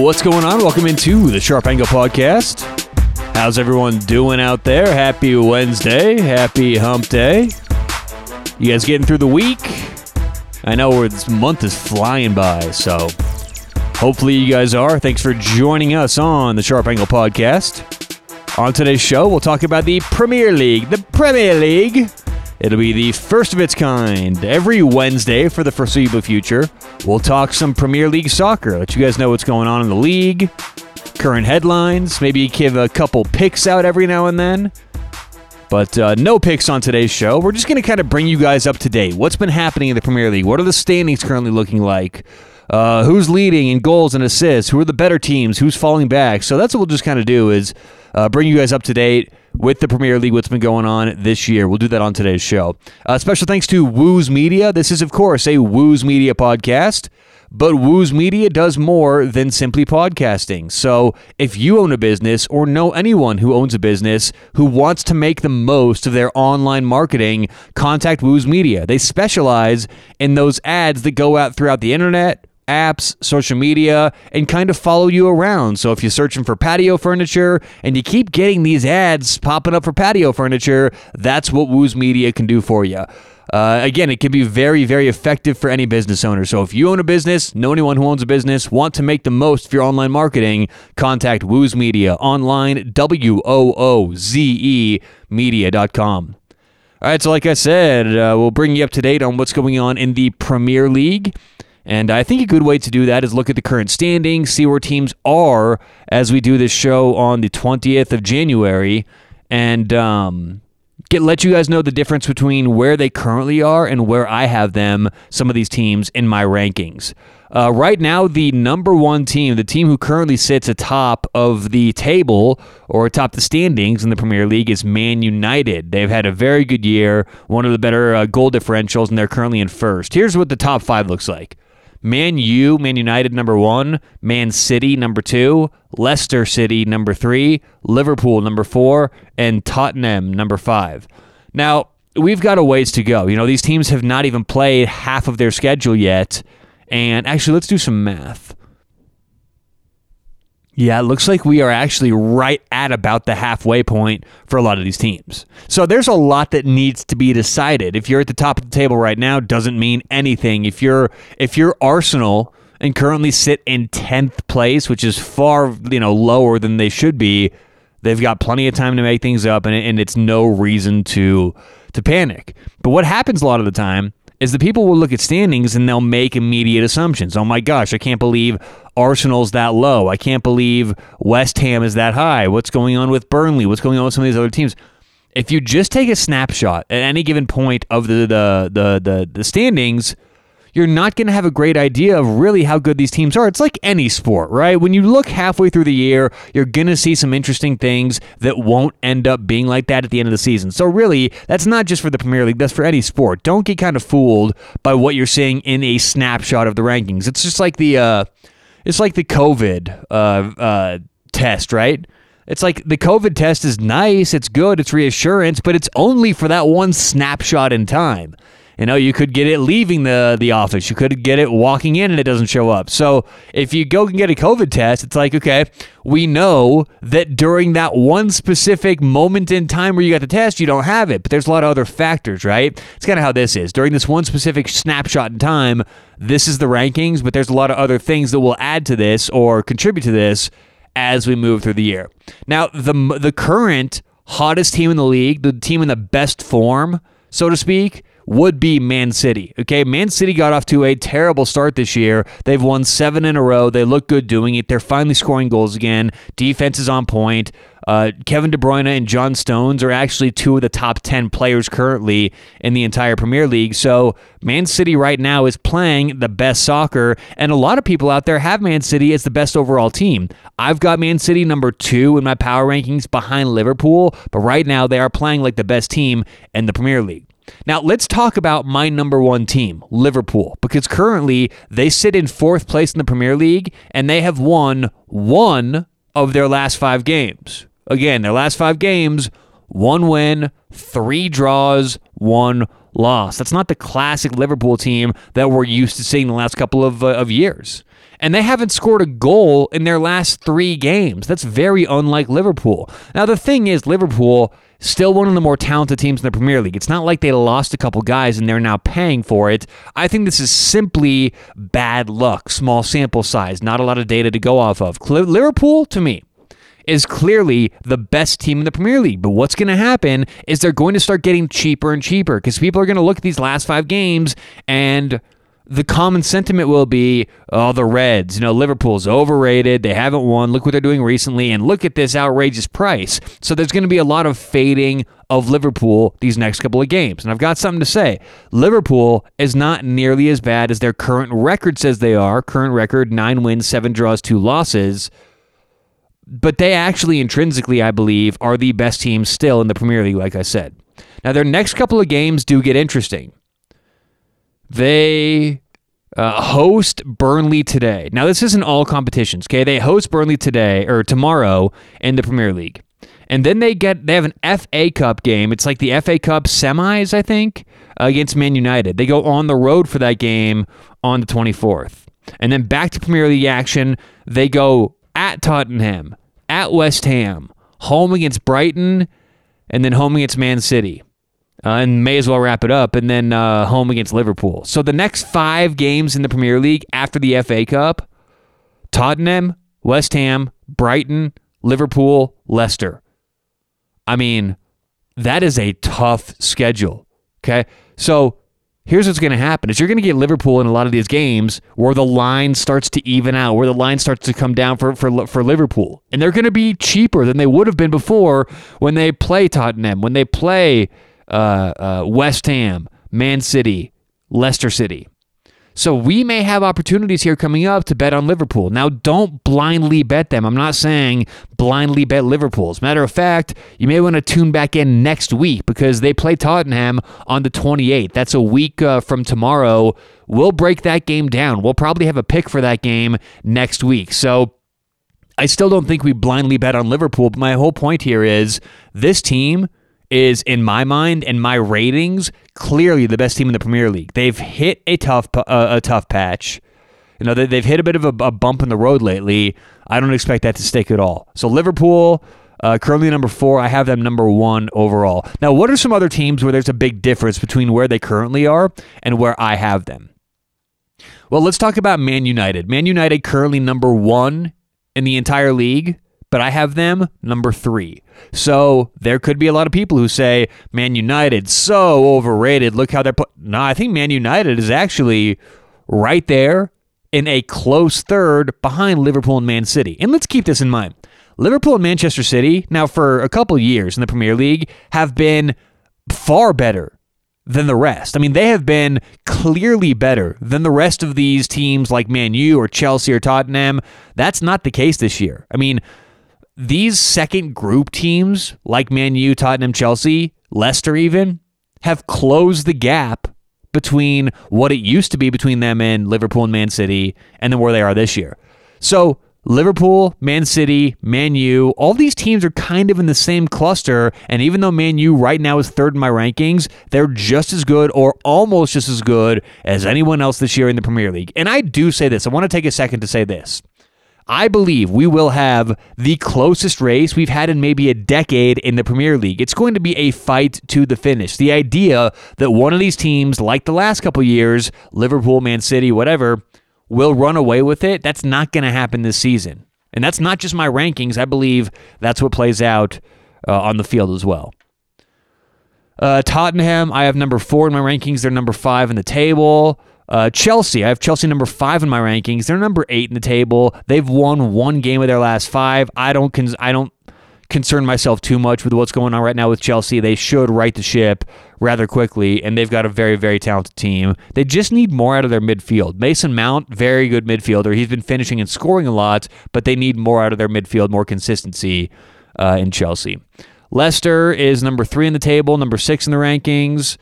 What's going on? Welcome into the Sharp Angle Podcast. How's everyone doing out there? Happy Wednesday. Happy hump day. You guys getting through the week? I know this month is flying by, so hopefully you guys are. Thanks for joining us on the Sharp Angle Podcast. On today's show, we'll talk about the Premier League. The Premier League. It'll be the first of its kind every Wednesday for the foreseeable future. We'll talk some Premier League soccer, let you guys know what's going on in the league, current headlines, maybe give a couple picks out every now and then. But uh, no picks on today's show. We're just going to kind of bring you guys up to date. What's been happening in the Premier League? What are the standings currently looking like? Uh, who's leading in goals and assists? Who are the better teams? Who's falling back? So that's what we'll just kind of do is uh, bring you guys up to date with the Premier League, what's been going on this year. We'll do that on today's show. Uh, special thanks to Wooze Media. This is, of course, a Wooze Media podcast. But Wooze Media does more than simply podcasting. So if you own a business or know anyone who owns a business who wants to make the most of their online marketing, contact Wooze Media. They specialize in those ads that go out throughout the internet, apps, social media, and kind of follow you around. So if you're searching for patio furniture and you keep getting these ads popping up for patio furniture, that's what Wooze Media can do for you. Uh, again, it can be very, very effective for any business owner. So if you own a business, know anyone who owns a business, want to make the most of your online marketing, contact Wooze Media online, W O O Z E media.com. All right, so like I said, uh, we'll bring you up to date on what's going on in the Premier League. And I think a good way to do that is look at the current standings, see where teams are as we do this show on the 20th of January, and um, get let you guys know the difference between where they currently are and where I have them, some of these teams in my rankings. Uh, right now, the number one team, the team who currently sits atop of the table or atop the standings in the Premier League, is Man United. They've had a very good year, one of the better uh, goal differentials, and they're currently in first. Here's what the top five looks like. Man U, Man United number one, Man City number two, Leicester City number three, Liverpool number four, and Tottenham number five. Now, we've got a ways to go. You know, these teams have not even played half of their schedule yet. And actually, let's do some math. Yeah, it looks like we are actually right at about the halfway point for a lot of these teams. So there's a lot that needs to be decided. If you're at the top of the table right now, doesn't mean anything. If you're if you're Arsenal and currently sit in 10th place, which is far, you know, lower than they should be, they've got plenty of time to make things up and, and it's no reason to to panic. But what happens a lot of the time is the people will look at standings and they'll make immediate assumptions. Oh my gosh, I can't believe Arsenal's that low. I can't believe West Ham is that high. What's going on with Burnley? What's going on with some of these other teams? If you just take a snapshot at any given point of the the the the, the standings, you're not going to have a great idea of really how good these teams are. It's like any sport, right? When you look halfway through the year, you're going to see some interesting things that won't end up being like that at the end of the season. So, really, that's not just for the Premier League, that's for any sport. Don't get kind of fooled by what you're seeing in a snapshot of the rankings. It's just like the, uh, it's like the COVID uh, uh, test, right? It's like the COVID test is nice, it's good, it's reassurance, but it's only for that one snapshot in time. You know, you could get it leaving the, the office. You could get it walking in and it doesn't show up. So if you go and get a COVID test, it's like, okay, we know that during that one specific moment in time where you got the test, you don't have it. But there's a lot of other factors, right? It's kind of how this is. During this one specific snapshot in time, this is the rankings, but there's a lot of other things that will add to this or contribute to this as we move through the year. Now, the the current hottest team in the league, the team in the best form, so to speak, would be Man City. Okay, Man City got off to a terrible start this year. They've won seven in a row. They look good doing it. They're finally scoring goals again. Defense is on point. Uh, Kevin De Bruyne and John Stones are actually two of the top 10 players currently in the entire Premier League. So, Man City right now is playing the best soccer, and a lot of people out there have Man City as the best overall team. I've got Man City number two in my power rankings behind Liverpool, but right now they are playing like the best team in the Premier League. Now, let's talk about my number one team, Liverpool, because currently they sit in fourth place in the Premier League and they have won one of their last five games. Again, their last five games, one win, three draws, one loss. That's not the classic Liverpool team that we're used to seeing the last couple of, uh, of years. And they haven't scored a goal in their last three games. That's very unlike Liverpool. Now, the thing is, Liverpool still one of the more talented teams in the Premier League. It's not like they lost a couple guys and they're now paying for it. I think this is simply bad luck, small sample size, not a lot of data to go off of. Liverpool, to me, is clearly the best team in the Premier League. But what's going to happen is they're going to start getting cheaper and cheaper because people are going to look at these last five games and the common sentiment will be, oh, the Reds, you know, Liverpool's overrated. They haven't won. Look what they're doing recently. And look at this outrageous price. So there's going to be a lot of fading of Liverpool these next couple of games. And I've got something to say. Liverpool is not nearly as bad as their current record says they are. Current record nine wins, seven draws, two losses. But they actually intrinsically, I believe, are the best team still in the Premier League, like I said. Now, their next couple of games do get interesting. They uh, host Burnley today. Now, this isn't all competitions, okay? They host Burnley today or tomorrow in the Premier League. And then they get they have an FA Cup game. It's like the FA Cup semis, I think, against Man United. They go on the road for that game on the 24th. And then back to Premier League action. They go at Tottenham, at West Ham, home against Brighton, and then home against Man City uh, and may as well wrap it up, and then uh, home against Liverpool. So the next five games in the Premier League after the FA Cup Tottenham, West Ham, Brighton, Liverpool, Leicester. I mean, that is a tough schedule. Okay. So here's what's going to happen is you're going to get Liverpool in a lot of these games where the line starts to even out, where the line starts to come down for, for, for Liverpool. And they're going to be cheaper than they would have been before when they play Tottenham, when they play uh, uh, West Ham, Man City, Leicester City. So we may have opportunities here coming up to bet on Liverpool. Now, don't blindly bet them. I'm not saying blindly bet Liverpool. As a matter of fact, you may want to tune back in next week because they play Tottenham on the 28th. That's a week uh, from tomorrow. We'll break that game down. We'll probably have a pick for that game next week. So I still don't think we blindly bet on Liverpool. But my whole point here is this team is, in my mind and my ratings, clearly the best team in the Premier League. They've hit a tough uh, a tough patch. You know, they've hit a bit of a, a, bump in the road lately. I don't expect that to stick at all. So Liverpool, uh, currently number four. I have them number one overall. Now, what are some other teams where there's a big difference between where they currently are and where I have them? Well, let's talk about Man United. Man United currently number one in the entire league but I have them number three. So there could be a lot of people who say Man United so overrated. Look how they're put. No, I think Man United is actually right there in a close third behind Liverpool and Man City. And let's keep this in mind. Liverpool and Manchester City, now for a couple years in the Premier League, have been far better than the rest. I mean, they have been clearly better than the rest of these teams like Man U or Chelsea or Tottenham. That's not the case this year. I mean, these second group teams like Man U, Tottenham, Chelsea, Leicester even have closed the gap between what it used to be between them and Liverpool and Man City and then where they are this year. So Liverpool, Man City, Man U, all these teams are kind of in the same cluster. And even though Man U right now is third in my rankings, they're just as good or almost just as good as anyone else this year in the Premier League. And I do say this. I want to take a second to say this. I believe we will have the closest race we've had in maybe a decade in the Premier League. It's going to be a fight to the finish. The idea that one of these teams, like the last couple years, Liverpool, Man City, whatever, will run away with it, that's not going to happen this season. And that's not just my rankings. I believe that's what plays out uh, on the field as well. Uh, Tottenham, I have number four in my rankings. They're number five in the table. Uh, Chelsea, I have Chelsea number five in my rankings. They're number eight in the table. They've won one game of their last five. I don't, cons- I don't concern myself too much with what's going on right now with Chelsea. They should right the ship rather quickly, and they've got a very, very talented team. They just need more out of their midfield. Mason Mount, very good midfielder. He's been finishing and scoring a lot, but they need more out of their midfield, more consistency uh, in Chelsea. Leicester is number three in the table, number six in the rankings.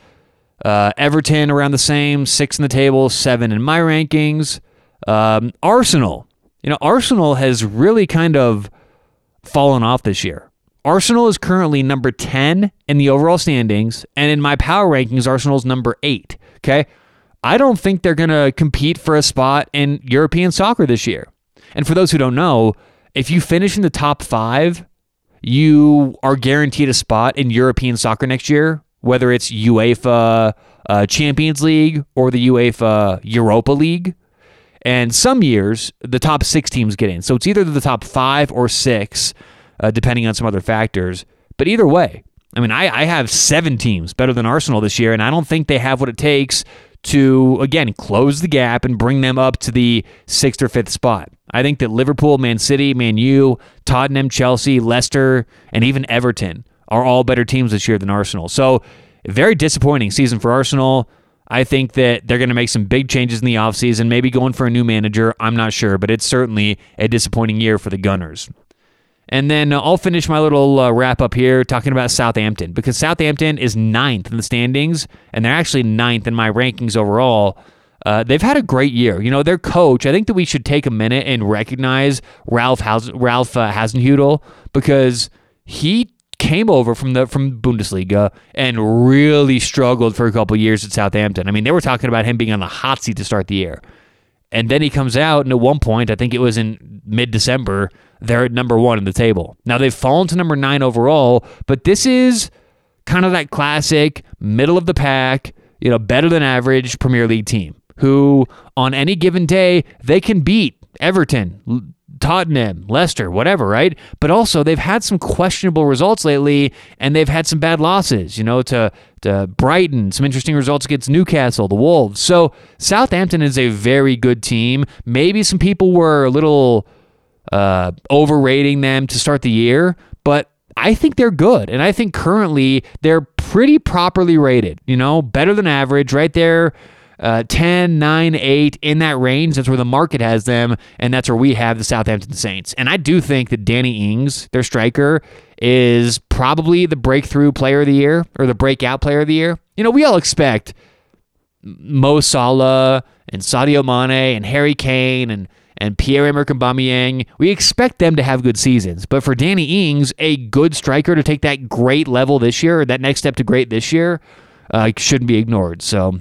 Uh, Everton around the same, six in the table, seven in my rankings. Um, Arsenal, you know, Arsenal has really kind of fallen off this year. Arsenal is currently number 10 in the overall standings, and in my power rankings, Arsenal's number eight. Okay. I don't think they're going to compete for a spot in European soccer this year. And for those who don't know, if you finish in the top five, you are guaranteed a spot in European soccer next year, whether it's UEFA uh, Champions League or the UEFA Europa League. And some years, the top six teams get in. So it's either the top five or six, uh, depending on some other factors. But either way, I mean, I, I have seven teams better than Arsenal this year, and I don't think they have what it takes to, again, close the gap and bring them up to the sixth or fifth spot. I think that Liverpool, Man City, Man U, Tottenham, Chelsea, Leicester, and even Everton are all better teams this year than Arsenal. So, very disappointing season for Arsenal. I think that they're going to make some big changes in the offseason, maybe going for a new manager. I'm not sure, but it's certainly a disappointing year for the Gunners. And then uh, I'll finish my little uh, wrap up here talking about Southampton because Southampton is ninth in the standings, and they're actually ninth in my rankings overall. Uh, they've had a great year. You know, their coach, I think that we should take a minute and recognize Ralph, Haus- Ralph uh, Hasenhüttl because he came over from the from Bundesliga and really struggled for a couple years at Southampton. I mean, they were talking about him being on the hot seat to start the year. And then he comes out, and at one point, I think it was in mid December, they're at number one in the table. Now they've fallen to number nine overall, but this is kind of that classic middle of the pack, you know, better than average Premier League team who, on any given day, they can beat Everton, Tottenham, Leicester, whatever, right? But also they've had some questionable results lately and they've had some bad losses, you know, to, to Brighton, some interesting results against Newcastle, the Wolves. So Southampton is a very good team. Maybe some people were a little uh, overrating them to start the year, but I think they're good. And I think currently they're pretty properly rated, you know, better than average, right there uh, 10, 9, 8 in that range. That's where the market has them, and that's where we have the Southampton Saints. And I do think that Danny Ings, their striker, is probably the breakthrough player of the year or the breakout player of the year. You know, we all expect Mo Salah and Sadio Mane and Harry Kane and and Pierre-Emerick Aubameyang, we expect them to have good seasons. But for Danny Ings, a good striker to take that great level this year, or that next step to great this year, uh, shouldn't be ignored. So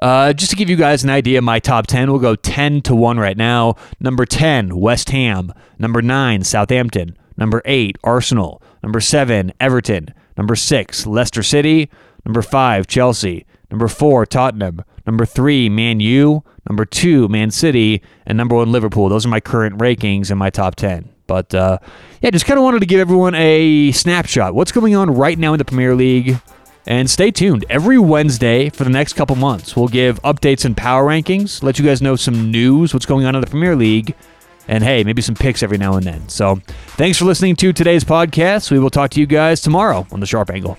uh, just to give you guys an idea, my top 10 will go 10 to 1 right now. Number 10, West Ham. Number 9, Southampton. Number 8, Arsenal. Number 7, Everton. Number 6, Leicester City. Number 5, Chelsea. Number 4, Tottenham. Number 3, Man U. Number 2, Man City. And number 1, Liverpool. Those are my current rankings in my top 10. But uh, yeah, just kind of wanted to give everyone a snapshot. What's going on right now in the Premier League? And stay tuned. Every Wednesday for the next couple months, we'll give updates and power rankings, let you guys know some news, what's going on in the Premier League, and hey, maybe some picks every now and then. So thanks for listening to today's podcast. We will talk to you guys tomorrow on The Sharp Angle.